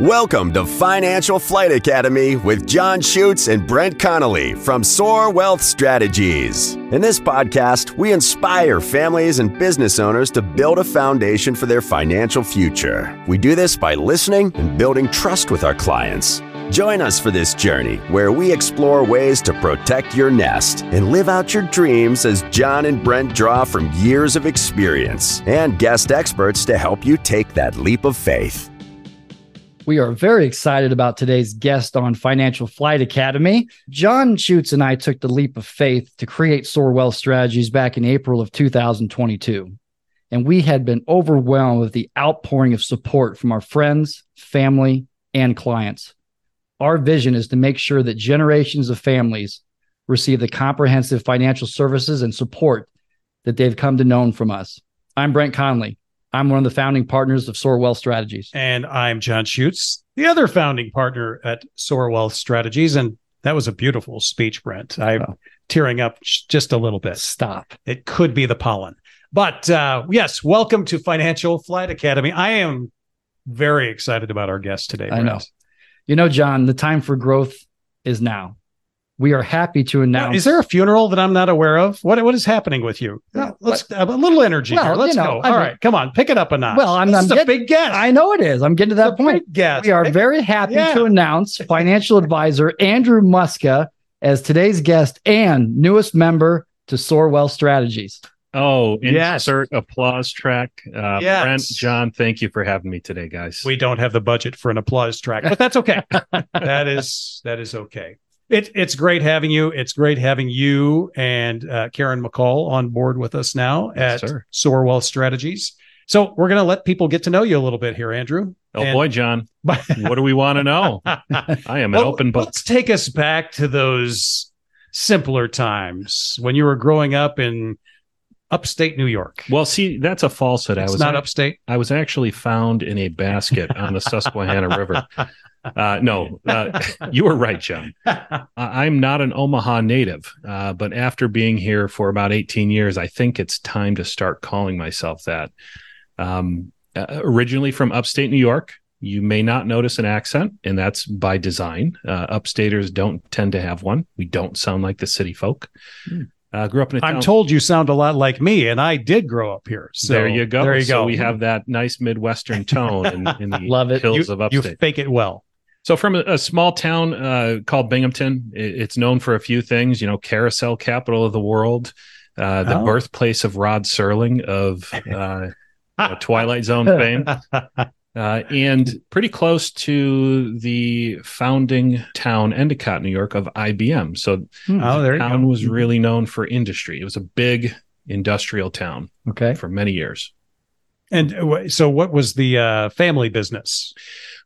Welcome to Financial Flight Academy with Jon Schuetz and Brent Connelly from Soar Wealth Strategies. In this podcast, we inspire families and business owners to build a foundation for their financial future. We do this by listening and building trust with our clients. Join us for this journey where we explore ways to protect your nest and live out your dreams as Jon and Brent draw from years of experience and guest experts to help you take that leap of faith. We are very excited about today's guest on Financial Flight Academy. Jon Schuetz and I took the leap of faith to create Soar Wealth Strategies back in April of 2022. And we had been overwhelmed with the outpouring of support from our friends, family, and clients. Our vision is to make sure that generations of families receive the comprehensive financial services and support that they've come to know from us. I'm Brent Connelly. I'm one of the founding partners of Soar Wealth Strategies. And I'm Jon Schuetz, the other founding partner at Soar Wealth Strategies. And that was a beautiful speech, Brent. I'm oh. tearing up just a little bit. Stop. It could be the pollen. But uh, yes, welcome to Financial Flight Academy. I am very excited about our guest today. Brent. I know. You know, Jon, the time for growth is now we are happy to announce. Now, is there a funeral that I'm not aware of? What what is happening with you? No, Let's but, a little energy well, here. Let's you know, go. I All mean, right, come on, pick it up a notch. Well, I'm, I'm getting, a big guest. I know it is. I'm getting to that point. Yes, we are very happy yeah. to announce financial advisor Andrew Muska as today's guest and newest member to Soar Wealth Strategies. Oh, insert yes. applause track. Uh, yes. Brent, Jon, thank you for having me today, guys. We don't have the budget for an applause track, but that's okay. that is that is okay. It, it's great having you. It's great having you and uh, Karen McCall on board with us now at yes, Soar Wealth Strategies. So we're going to let people get to know you a little bit here, Andrew. Oh and- boy, Jon, what do we want to know? I am an well, open book. Let's take us back to those simpler times when you were growing up in upstate New York. Well, see, that's a falsehood. It's I was not upstate. I was actually found in a basket on the Susquehanna River. Uh, no, uh, you were right, Jon. I'm not an Omaha native, uh, but after being here for about 18 years, I think it's time to start calling myself that. Um, uh, originally from upstate New York, you may not notice an accent, and that's by design. Uh, upstaters don't tend to have one. We don't sound like the city folk. Mm. Uh, grew up in. I'm told you sound a lot like me, and I did grow up here. So there you go. There you so go. We have that nice Midwestern tone in, in the Love it. hills you, of upstate. You fake it well. So from a, a small town uh, called Binghamton, it, it's known for a few things. You know, carousel capital of the world, uh, the oh. birthplace of Rod Serling of uh, Twilight Zone fame, uh, and pretty close to the founding town, Endicott, New York, of IBM. So hmm. oh, the town was really known for industry. It was a big industrial town. Okay, for many years. And so, what was the uh, family business?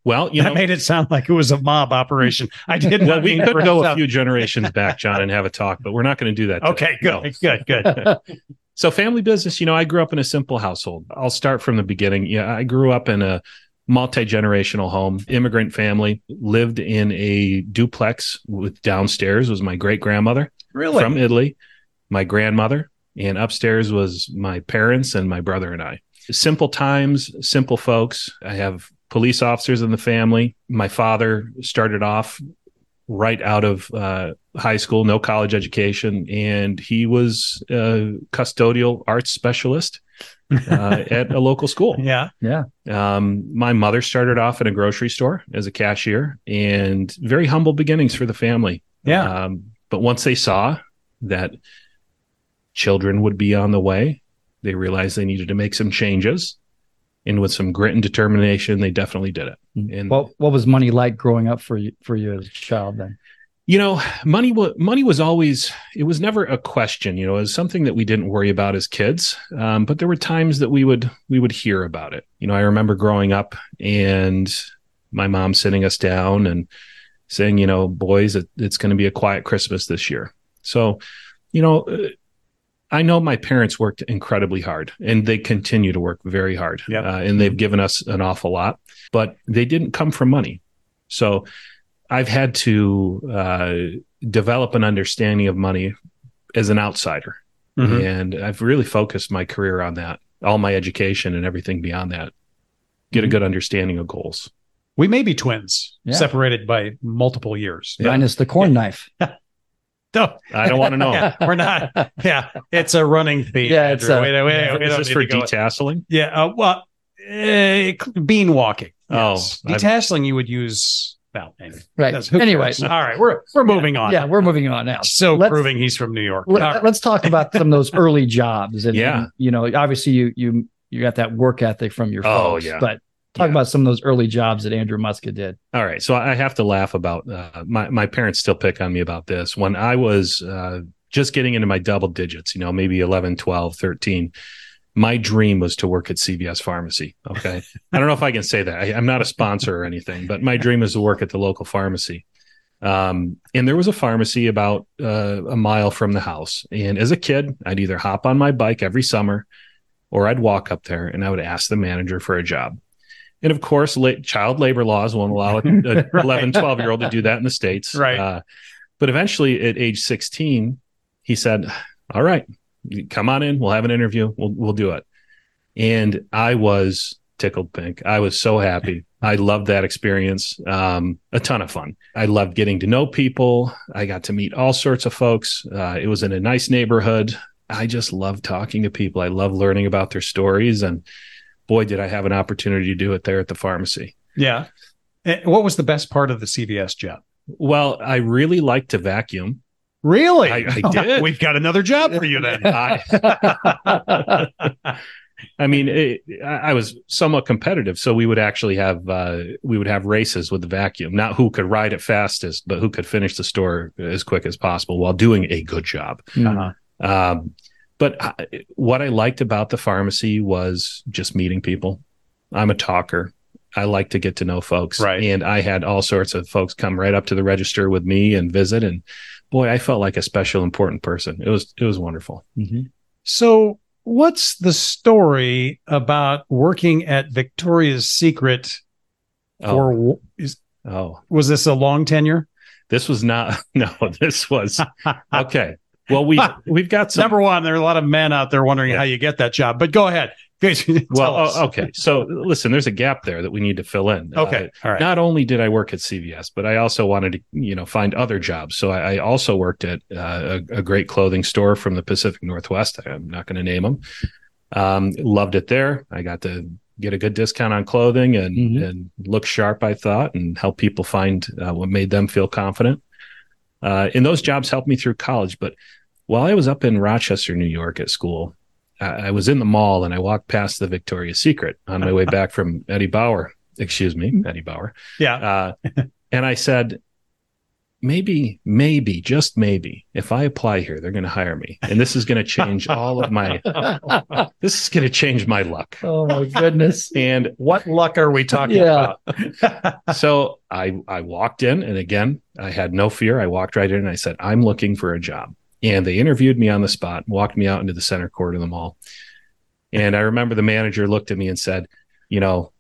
Well, you that know, made it sound like it was a mob operation. I did. well, we could go a few generations back, Jon, and have a talk, but we're not going to do that. Okay, good, good, good. so, family business. You know, I grew up in a simple household. I'll start from the beginning. Yeah, I grew up in a multi generational home, immigrant family. Lived in a duplex with downstairs was my great grandmother, really from Italy, my grandmother, and upstairs was my parents and my brother and I simple times, simple folks. I have police officers in the family. My father started off right out of uh, high school, no college education, and he was a custodial arts specialist uh, at a local school. Yeah, yeah. Um, my mother started off in a grocery store as a cashier, and very humble beginnings for the family. Yeah, um, but once they saw that children would be on the way, they realized they needed to make some changes and with some grit and determination, they definitely did it. Mm. And what what was money like growing up for you for you as a child then? You know, money was money was always it was never a question. You know, it was something that we didn't worry about as kids. Um, but there were times that we would we would hear about it. You know, I remember growing up and my mom sitting us down and saying, you know, boys, it, it's going to be a quiet Christmas this year. So, you know, I know my parents worked incredibly hard and they continue to work very hard. Yep. Uh, and they've given us an awful lot, but they didn't come from money. So I've had to uh, develop an understanding of money as an outsider. Mm-hmm. And I've really focused my career on that, all my education and everything beyond that. Get mm-hmm. a good understanding of goals. We may be twins, Yeah. separated by multiple years. but- Minus the corn knife. No, I don't want to know. yeah, we're not. Yeah, it's a running theme. Yeah, it's Andrew. a- wait, wait, wait, we Is this for to go- detasseling? Yeah, uh, well, uh, bean walking. Oh, Yes. I've- detasseling, you would use. Well, anyway, Right. that's- Anyway, cares? all right, we're we're moving on. yeah, we're moving on now. so Let's- proving he's from New York. Let, right. us talk about some of those early jobs. And, Yeah. and, you know, obviously you you you got that work ethic from your Oh, folks. yeah. But talk Yeah. about some of those early jobs that Andrew Muska did. All right. So I have to laugh about uh, my my parents still pick on me about this. When I was uh, just getting into my double digits, you know, maybe 11, 12, 13, my dream was to work at CVS Pharmacy. Okay. I don't know if I can say that. I, I'm not a sponsor or anything, but my dream is to work at the local pharmacy. Um, and there was a pharmacy about uh, a mile from the house. And as a kid, I'd either hop on my bike every summer or I'd walk up there and I would ask the manager for a job. And of course, la- child labor laws won't allow an 11, 12 year old to do that in the States. Right. Uh, but eventually at age 16, he said, All right, come on in. We'll have an interview. We'll, we'll do it. And I was tickled pink. I was so happy. I loved that experience. Um, a ton of fun. I loved getting to know people. I got to meet all sorts of folks. Uh, it was in a nice neighborhood. I just love talking to people. I love learning about their stories. And boy, did I have an opportunity to do it there at the pharmacy. Yeah. Eh, What was the best part of the CVS job? Well, I really like to vacuum. Really? I- I did. We've got another job for you then. I, I mean, it, I I was somewhat competitive, so we would actually have uh, we would have races with the vacuum, not who could ride it fastest, but who could finish the store as quick as possible while doing a good job. Uh-huh. Um, but I, what I liked about the pharmacy was just meeting people. I'm a talker. I like to get to know folks. Right. And I had all sorts of folks come right up to the register with me and visit. And boy, I felt like a special, important person. It was, it was wonderful. Mm-hmm. So, what's the story about working at Victoria's Secret Oh, is oh, was this a long tenure? this was not, no, this was, okay. Well, we, we've got some, Number one, there are a lot of men out there wondering Yeah. how you get that job. But go ahead. Well, us. oh, okay. So listen, there's a gap there that we need to fill in. Okay. Uh, All right. not only did I work at CVS, but I also wanted to, you know, find other jobs. So I, I also worked at uh, a, a great clothing store from the Pacific Northwest. I'm not going to name them. Um, loved it there. I got to get a good discount on clothing and Mhm. and look sharp. I thought and help people find uh, what made them feel confident. Uh, and those jobs helped me through college. But while I was up in Rochester, New York, at school, I, was in the mall and I walked past the Victoria's Secret on my way back from Eddie Bauer. Excuse me, Eddie Bauer. yeah. Uh, and I said, maybe, maybe, just maybe, if I apply here, they're going to hire me, and this is going to change all of my. This is going to change my luck. oh my goodness. And What luck are we talking Yeah. about? so I I walked in, and again, I had no fear. I walked right in, and I said, "I'm looking for a job." And they interviewed me on the spot, walked me out into the center court of the mall. And I remember the manager looked at me and said, "You know,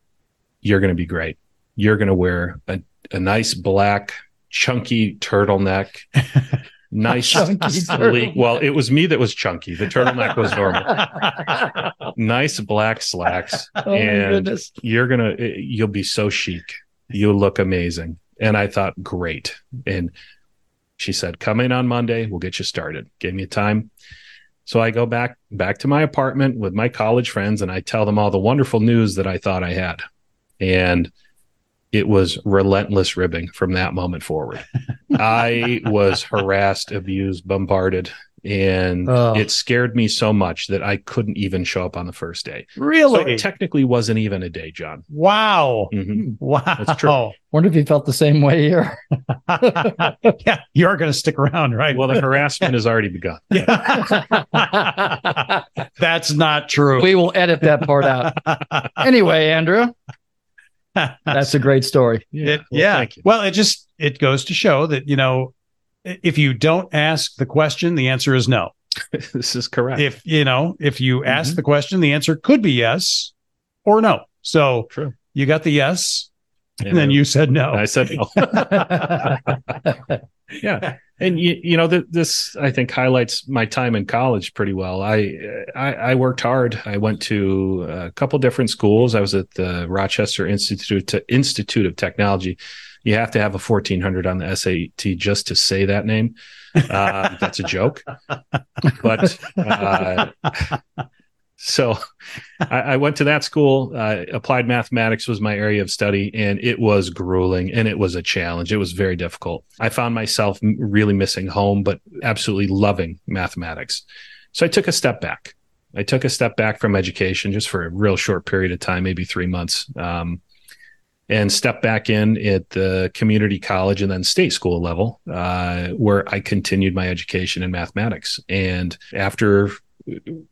you're going to be great. You're going to wear a, a nice black chunky turtleneck." Nice, sleek. Well, it was me that was chunky. The turtleneck was normal. Nice black slacks Oh And- you're gonna eh, you'll be so chic you look amazing and i thought great and she said come in on monday. We'll get you started. Gave me a time. So i go back back to my apartment with my college friends and i tell them all the wonderful news that i thought i had. And it was relentless ribbing from that moment forward. I was harassed abused bombarded and Oh. it scared me so much that i couldn't even show up on the first day so really? it technically wasn't even a day, Jon. wow. Mhm. Wow. That's true. Wonder if you felt the same way here. yeah, you're going to stick around, right? Well, the harassment has already begun. Yeah. That's not true. we will edit that part out. Anyway, Andrew, that's a great story. It- Well, yeah. Thank you. Well, it just it goes to show that you know i- if you don't ask the question, the answer is no. this is correct. If you know if you ask Mhm. the question, the answer could be yes or no. So True. you got the yes. And, and then you said no. I said no. yeah. And you, you know, th- this I think highlights my time in college pretty well. I, I, I worked hard. I went to a couple different schools. I was at the Rochester Institute to Institute of Technology. You have to have a 1400 on the SAT just to say that name. Uh, that's a joke. But uh, so I, I, went to that school. Uh, applied mathematics was my area of study, and it was grueling and it was a challenge. It was very difficult. I found myself really missing home, but absolutely loving mathematics. So I took a step back. I took a step back from education just for a real short period of time, maybe three months, um, and stepped back in at the community college and then state school level, uh, where I continued my education in mathematics. And after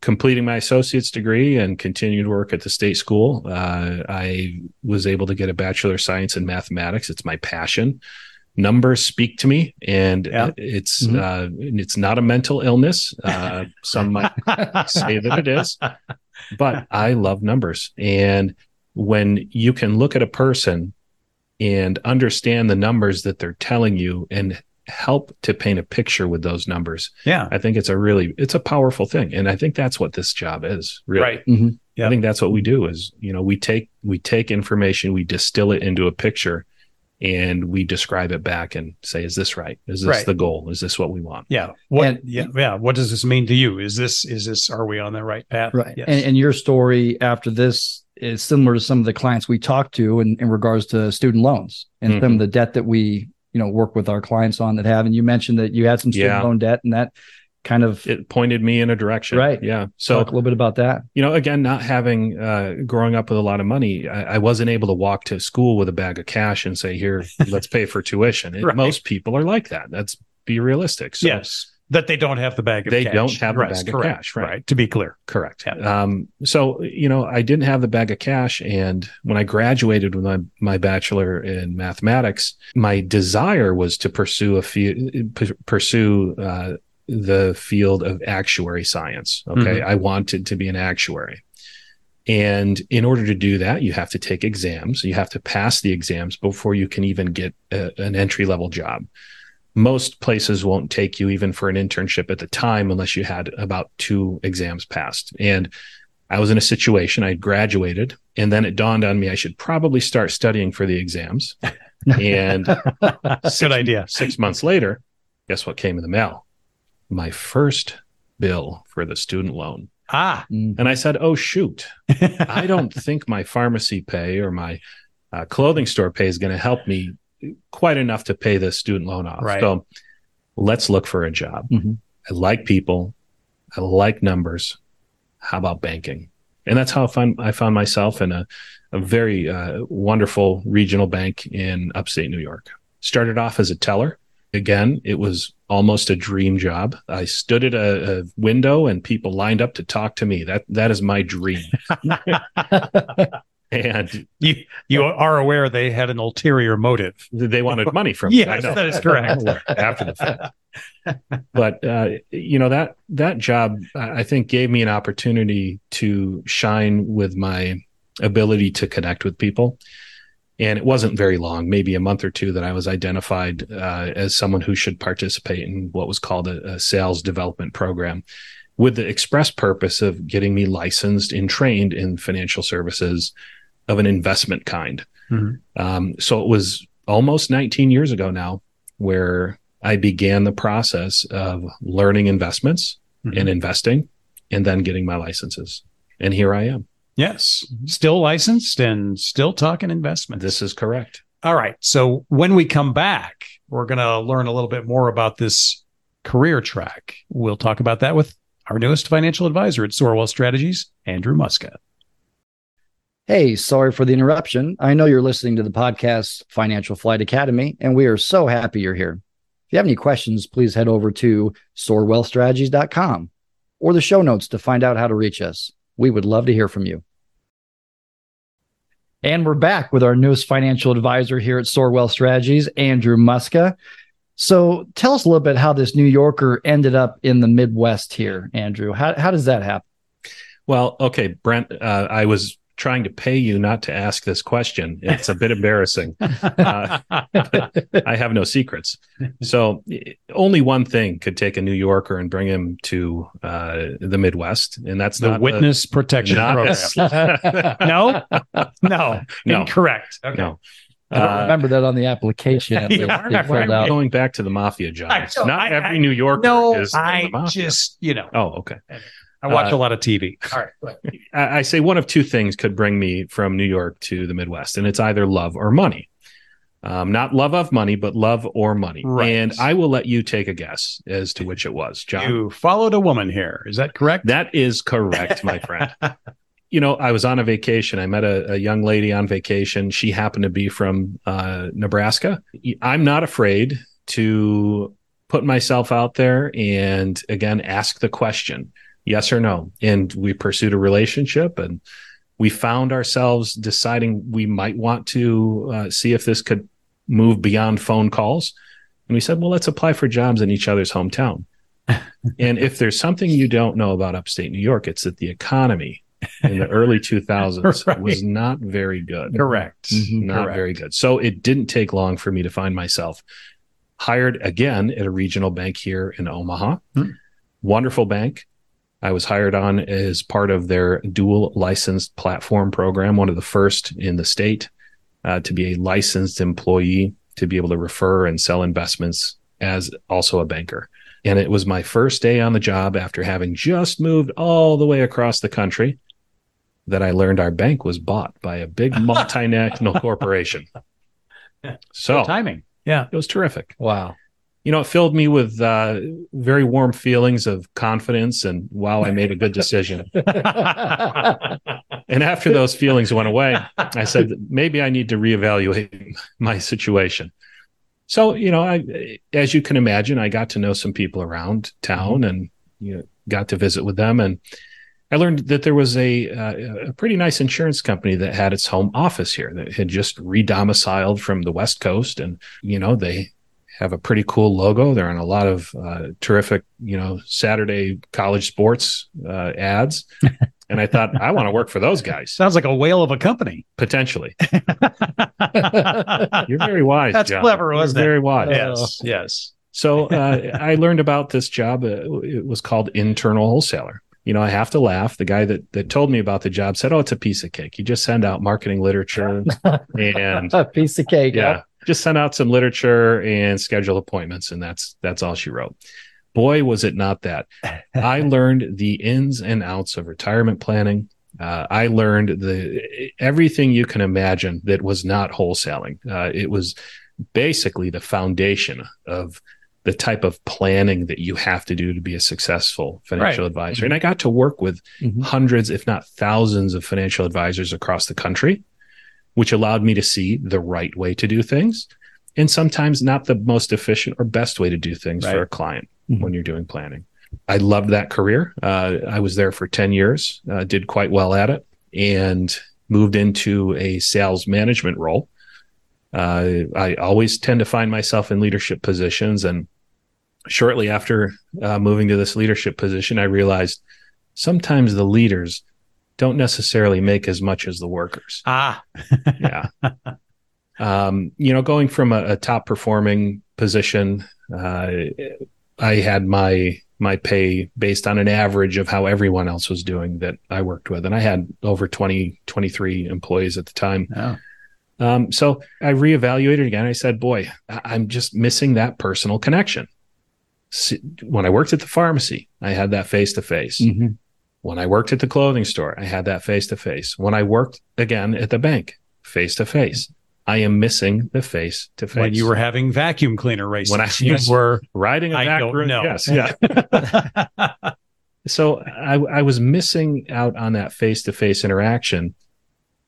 completing my associate's degree and continued work at the state school. Uh, I was able to get a bachelor of science in mathematics. It's my passion. Numbers speak to me, and yeah. it's mm-hmm. uh, it's not a mental illness. Uh, some might say that it is, but I love numbers. And when you can look at a person and understand the numbers that they're telling you and help to paint a picture with those numbers. Yeah. I think it's a really it's a powerful thing. And I think that's what this job is. Really. Right. Mm-hmm. I think that's what we do is, you know, we take we take information, we distill it into a picture and we describe it back and say, is this right? Is this right. the goal? Is this what we want? Yeah. What and, yeah, yeah. What does this mean to you? Is this is this are we on the right path? Right. Yes. And, and your story after this is similar to some of the clients we talked to in, in regards to student loans and mm-hmm. some of the debt that we you know work with our clients on that have and you mentioned that you had some student yeah. loan debt and that kind of it pointed me in a direction. Right. Yeah. So Talk a little bit about that. you know again not having uh growing up with a lot of money I, I, wasn't able to walk to school with a bag of cash and say here let's pay for tuition. Right. most people are like that. That's be realistic. So yes. That they don't have the bag of cash. they cash. don't have right, the bag correct, of cash. Right. right. To be clear. Correct. Yeah. um, so you know i didn't have the bag of cash and when i graduated with my, my bachelor in mathematics my desire was to pursue a few pursue uh, the field of actuary science okay mm-hmm. i wanted to be an actuary and in order to do that, you have to take exams. You have to pass the exams before you can even get a, an entry level job most places won't take you even for an internship at the time unless you had about two exams passed. And I was in a situation, I graduated, and then it dawned on me I should probably start studying for the exams. And six, good idea. Six months later, guess what came in the mail? My first bill for the student loan. Ah. And I said, oh, shoot. I don't think my pharmacy pay or my uh, clothing store pay is going to help me quite enough to pay the student loan off. Right. So let's look for a job. Mm-hmm. I like people. I like numbers. How about banking? And that's how I found, I found myself in a, a very uh, wonderful regional bank in upstate New York. Started off as a teller. Again, it was almost a dream job. I stood at a, a window and people lined up to talk to me. That that is my dream. and you you are aware they had an ulterior motive. They wanted money from. Me. Yes, that is correct. After the fact, but uh, you know that that job I think gave me an opportunity to shine with my ability to connect with people. And it wasn't very long, maybe a month or two, that I was identified uh, as someone who should participate in what was called a, a sales development program with the express purpose of getting me licensed and trained in financial services of an investment kind. Mm-hmm. Um, so it was almost 19 years ago now where I began the process of learning investments mm-hmm. and investing and then getting my licenses. And here I am. Yes, still licensed and still talking investment. This is correct. All right. So when we come back, we're going to learn a little bit more about this career track. We'll talk about that with our newest financial advisor at Soar Wealth Strategies, Andrew Muska. Hey, sorry for the interruption. I know you're listening to the podcast Financial Flight Academy, and we are so happy you're here. If you have any questions, please head over to soarwealthstrategies.com or the show notes to find out how to reach us. We would love to hear from you. And we're back with our newest financial advisor here at Soar Wealth Strategies, Andrew Muska. So tell us a little bit how this New Yorker ended up in the Midwest here, Andrew. How, how does that happen? Well, okay, Brent, uh, I was trying to pay you not to ask this question. It's a bit embarrassing. Uh, I have no secrets. So only one thing could take a New Yorker and bring him to uh, the Midwest, and that's the witness protection program. no, no, no, incorrect. Okay. No. I don't uh, remember that on the application. yeah, right. Going back to the mafia jobs, not I, every I, New Yorker no, is. I just you know. Oh, okay. I watch uh, a lot of TV. All right. I, I say one of two things could bring me from New York to the Midwest, and it's either love or money. Um, not love of money, but love or money. Right. And I will let you take a guess as to which it was, Jon. You followed a woman here. Is that correct? That is correct, my friend. you know, I was on a vacation. I met a, a, young lady on vacation. She happened to be from uh, Nebraska. I'm not afraid to put myself out there and again ask the question yes or no. And we pursued a relationship and we found ourselves deciding we might want to uh, see if this could move beyond phone calls. And we said, well, let's apply for jobs in each other's hometown. and if there's something you don't know about upstate New York, it's that the economy in the early 2000s right. was not very good. Correct. Mm-hmm. Not Correct. very good. So it didn't take long for me to find myself hired again at a regional bank here in Omaha. Hmm. Wonderful bank. I was hired on as part of their dual licensed platform program, one of the first in the state uh, to be a licensed employee to be able to refer and sell investments as also a banker. And it was my first day on the job after having just moved all the way across the country that I learned our bank was bought by a big multinational corporation. So Good timing. Yeah. It was terrific. Wow you know, it filled me with uh, very warm feelings of confidence and wow, I made a good decision. and after those feelings went away, I said, maybe I need to reevaluate my situation. So, you know, I, as you can imagine, I got to know some people around town and you know, got to visit with them. And I learned that there was a, uh, a pretty nice insurance company that had its home office here that had just redomiciled from the West Coast. And, you know, they have a pretty cool logo. They're on a lot of uh, terrific, you know, Saturday college sports uh, ads. And I thought, I want to work for those guys. Sounds like a whale of a company. Potentially. You're very wise. That's Jon. clever, wasn't You're it? Very wise. Yes. Yes. So uh, I learned about this job. Uh, it was called internal wholesaler. You know, I have to laugh. The guy that, that told me about the job said, "Oh, it's a piece of cake. You just send out marketing literature and a piece of cake." Yeah, just sent out some literature and schedule appointments and that's that's all she wrote boy was it not that i learned the ins and outs of retirement planning uh, i learned the everything you can imagine that was not wholesaling uh, it was basically the foundation of the type of planning that you have to do to be a successful financial right. advisor mm-hmm. and i got to work with mm-hmm. hundreds if not thousands of financial advisors across the country which allowed me to see the right way to do things and sometimes not the most efficient or best way to do things right. for a client mm-hmm. when you're doing planning. I loved that career. Uh, I was there for 10 years, uh, did quite well at it, and moved into a sales management role. Uh, I always tend to find myself in leadership positions. And shortly after uh, moving to this leadership position, I realized sometimes the leaders don't necessarily make as much as the workers. Ah, yeah. Um, you know, going from a, a top performing position, uh, I had my my pay based on an average of how everyone else was doing that I worked with. And I had over 20, 23 employees at the time. Oh. Um, so I reevaluated again. I said, boy, I'm just missing that personal connection. When I worked at the pharmacy, I had that face to face. When I worked at the clothing store, I had that face to face. When I worked again at the bank, face to face. I am missing the face to face. When you were having vacuum cleaner races, when I you were riding a I don't know. Yes, yeah. so I, I was missing out on that face to face interaction.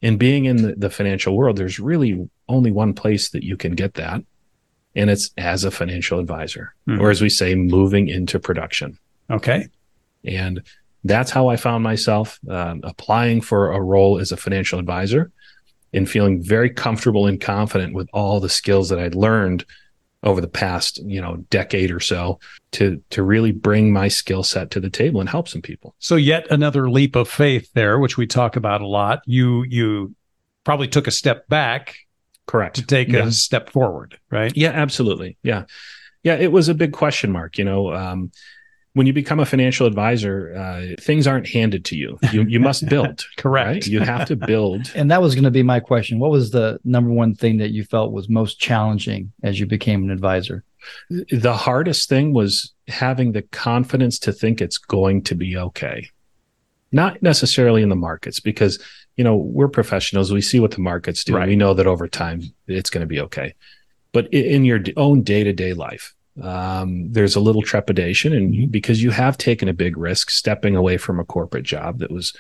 And being in the, the financial world, there's really only one place that you can get that, and it's as a financial advisor, mm-hmm. or as we say, moving into production. Okay. And that's how I found myself um, applying for a role as a financial advisor and feeling very comfortable and confident with all the skills that I'd learned over the past, you know, decade or so to to really bring my skill set to the table and help some people. So yet another leap of faith there, which we talk about a lot. You you probably took a step back correct to take yeah. a step forward, right? Yeah, absolutely. Yeah. Yeah, it was a big question mark, you know. Um, when you become a financial advisor, uh, things aren't handed to you. You you must build. Correct. Right? You have to build. and that was going to be my question. What was the number one thing that you felt was most challenging as you became an advisor? The hardest thing was having the confidence to think it's going to be okay. Not necessarily in the markets, because you know we're professionals. We see what the markets do. Right. We know that over time it's going to be okay. But in your own day to day life, um, there's a little trepidation and mm-hmm. because you have taken a big risk stepping away from a corporate job that was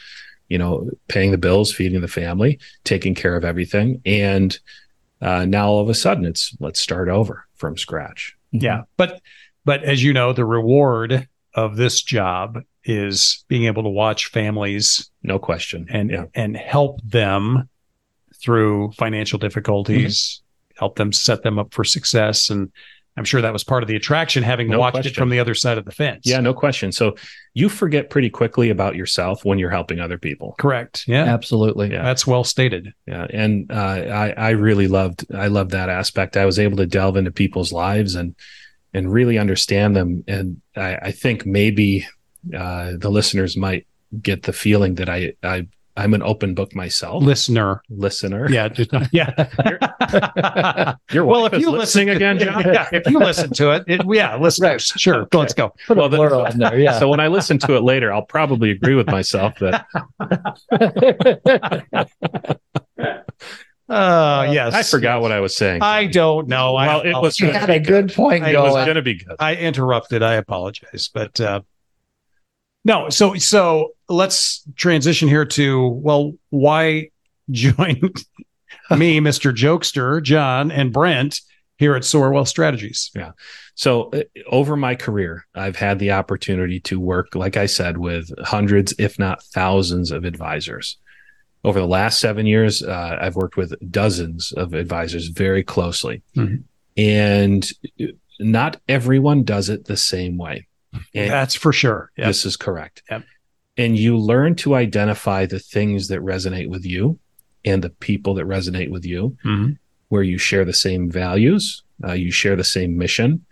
you know paying the bills feeding the family taking care of everything and uh, now all of a sudden it's let's start over from scratch yeah but but as you know the reward of this job is being able to watch families no question and yeah. and help them through financial difficulties mm-hmm. help them set them up for success and I'm sure that was part of the attraction, having no watched question. it from the other side of the fence. Yeah, no question. So you forget pretty quickly about yourself when you're helping other people. Correct. Yeah, absolutely. Yeah, that's well stated. Yeah, and uh, I I really loved I loved that aspect. I was able to delve into people's lives and and really understand them. And I, I think maybe uh, the listeners might get the feeling that I I I'm an open book myself. Listener. Listener. Yeah. Just, yeah. Your well, if you listen again, Jon. Yeah. If you listen to it, it yeah, listeners. Right. Sure. Okay. Let's go. Put well, a in there. Yeah. So when I listen to it later, I'll probably agree with myself that. Oh yes, I forgot what I was saying. I don't know. Well, I, it was. You had a good point. I, going. It was going to be good. I interrupted. I apologize, but uh, no, so so let's transition here to well, why join me, Mr. Jokester, Jon, and Brent here at Soar Wealth Strategies? Yeah. So uh, over my career, I've had the opportunity to work, like I said, with hundreds, if not thousands, of advisors. Over the last seven years, uh, I've worked with dozens of advisors very closely. Mm-hmm. And not everyone does it the same way. And That's for sure. Yep. This is correct. Yep. And you learn to identify the things that resonate with you and the people that resonate with you, mm-hmm. where you share the same values, uh, you share the same mission,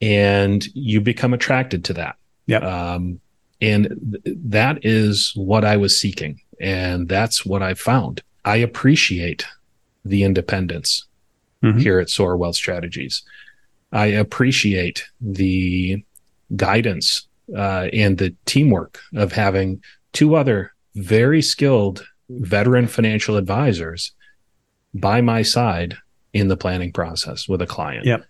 and you become attracted to that. Yeah. Um, and th- that is what I was seeking. And that's what I found. I appreciate the independence mm-hmm. here at Soar Wealth Strategies. I appreciate the guidance uh, and the teamwork of having two other very skilled veteran financial advisors by my side in the planning process with a client. Yep.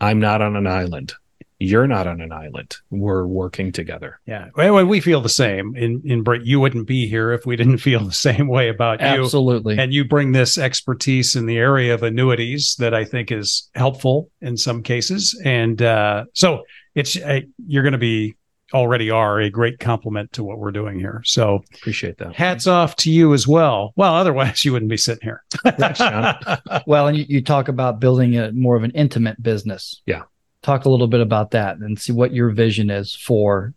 I'm not on an island. You're not on an island. We're working together. Yeah. Well, we feel the same. In in Brent, you wouldn't be here if we didn't feel the same way about you. Absolutely. And you bring this expertise in the area of annuities that I think is helpful in some cases. And uh, so it's uh, you're going to be already are a great compliment to what we're doing here. So appreciate that. Hats off to you as well. Well, otherwise you wouldn't be sitting here. well, and you, you, talk about building a more of an intimate business. Yeah. Talk a little bit about that and see what your vision is for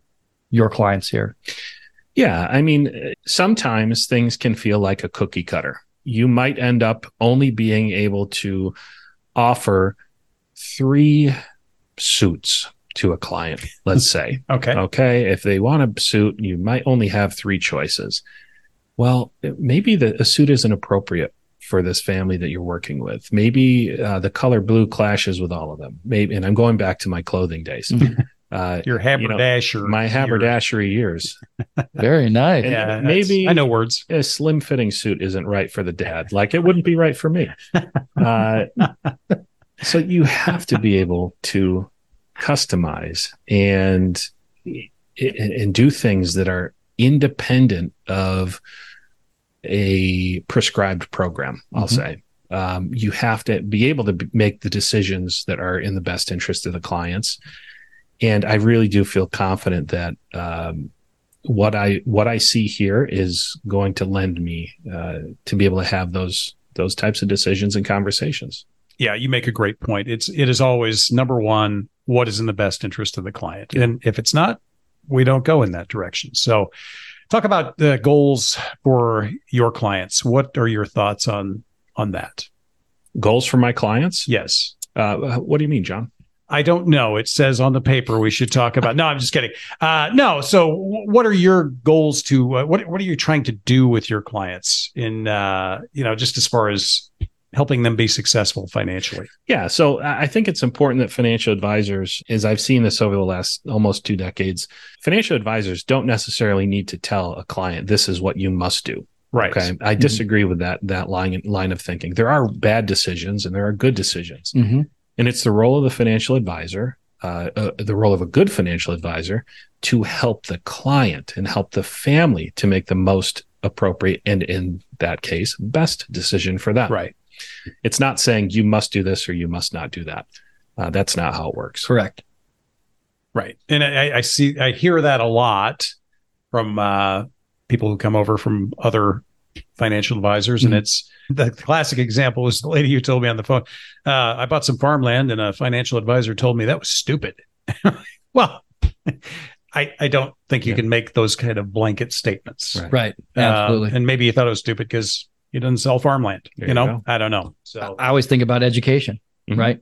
your clients here. Yeah. I mean, sometimes things can feel like a cookie cutter. You might end up only being able to offer three suits to a client, let's say. okay. Okay. If they want a suit, you might only have three choices. Well, maybe the a suit isn't appropriate for this family that you're working with. Maybe uh, the color blue clashes with all of them. Maybe, and I'm going back to my clothing days. Uh, your haberdasher, you know, my haberdashery years. Very nice. And yeah, maybe I know words. A slim fitting suit isn't right for the dad. Like it wouldn't be right for me. Uh, so you have to be able to customize and and do things that are independent of a prescribed program i'll mm-hmm. say um, you have to be able to make the decisions that are in the best interest of the clients and i really do feel confident that um, what i what i see here is going to lend me uh, to be able to have those those types of decisions and conversations Yeah, you make a great point. It's it is always number one, what is in the best interest of the client. And if it's not, we don't go in that direction. So talk about the goals for your clients. What are your thoughts on on that? Goals for my clients? Yes. Uh, what do you mean, Jon? I don't know. It says on the paper we should talk about. No, I'm just kidding. Uh, no. So, what are your goals to uh, what What are you trying to do with your clients in uh, you know just as far as helping them be successful financially? Yeah. So I think it's important that financial advisors, as I've seen this over the last almost two decades, financial advisors don't necessarily need to tell a client this is what you must do. Right. Okay. I Mm-hmm. disagree with that that line line of thinking. There are bad decisions and there are good decisions. Mm-hmm. And it's the role of the financial advisor, uh, uh, the role of a good financial advisor to help the client and help the family to make the most appropriate and in that case, best decision for them. Right. It's not saying you must do this or you must not do that. Uh, that's not how it works. Correct. Right. And I, I see, I hear that a lot from uh, people who come over from other financial advisors. Mhm. And it's the classic example is the lady who told me on the phone, uh, I bought some farmland and a financial advisor told me that was stupid. well, I, I don't think you Yeah. can make those kind of blanket statements. Right. Right. Uh, Absolutely. and maybe you thought it was stupid because you didn't sell farmland. There you you know, go. I don't know. So, I always think about education, Mhm. right?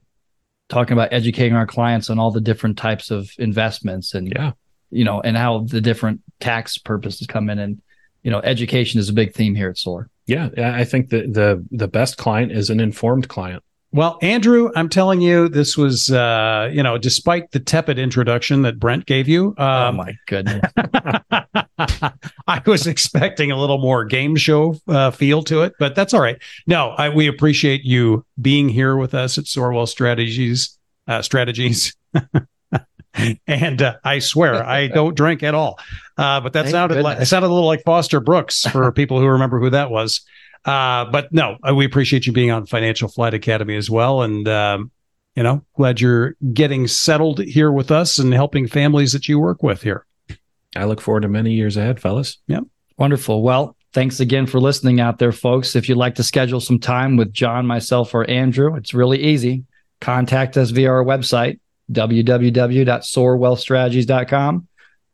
Talking about educating our clients on all the different types of investments and Yeah. you know, and how the different tax purposes come in. And, you know, education is a big theme here at SOAR. Yeah. I think that the the best client is an informed client. Well, Andrew, I'm telling you, this was, uh, you know, despite the tepid introduction that Brent gave you, oh um, my goodness. I was expecting a little more game show uh, feel to it, but that's all right. No, I, we appreciate you being here with us at Sorwell Strategies. Uh, strategies. and uh, I swear I don't drink at all. Uh, but that Thank sounded like it sounded a little like Foster Brooks for people who remember who that was. Uh, but no, uh, we appreciate you being on Financial Flight Academy as well, and um, you know, glad you're getting settled here with us and helping families that you work with here. I look forward to many years ahead, fellas. Yep. Wonderful. Well, thanks again for listening out there, folks. If you'd like to schedule some time with Jon, myself, or Andrew, it's really easy. Contact us via our website, www.soarwealthstrategies.com.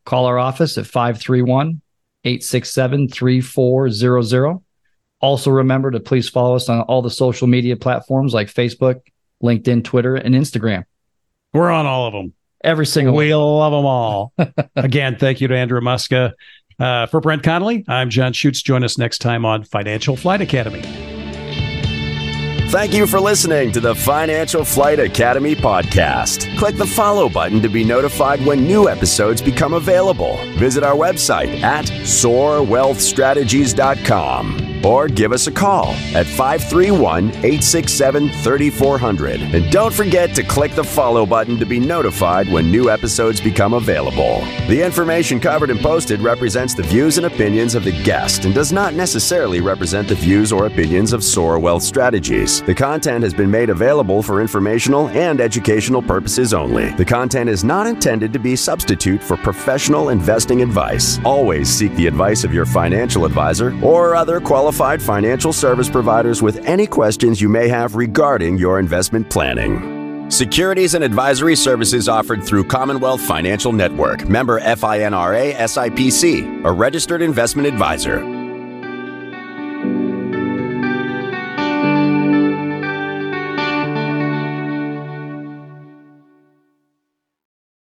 Call our office at 531 867 3400. Also, remember to please follow us on all the social media platforms like Facebook, LinkedIn, Twitter, and Instagram. We're on all of them. Every single We love them all. Again, thank you to Andrew Muska. Uh, for Brent Connelly, I'm Jon Schuetz. Join us next time on Financial Flight Academy. Thank you for listening to the Financial Flight Academy podcast. Click the follow button to be notified when new episodes become available. Visit our website at soarwealthstrategies.com or give us a call at 531 867 3400. And don't forget to click the follow button to be notified when new episodes become available. The information covered and posted represents the views and opinions of the guest and does not necessarily represent the views or opinions of SOAR Wealth Strategies. The content has been made available for informational and educational purposes only. The content is not intended to be substitute for professional investing advice. Always seek the advice of your financial advisor or other qualified financial service providers with any questions you may have regarding your investment planning. Securities and advisory services offered through Commonwealth Financial Network, member FINRA SIPC, a registered investment advisor.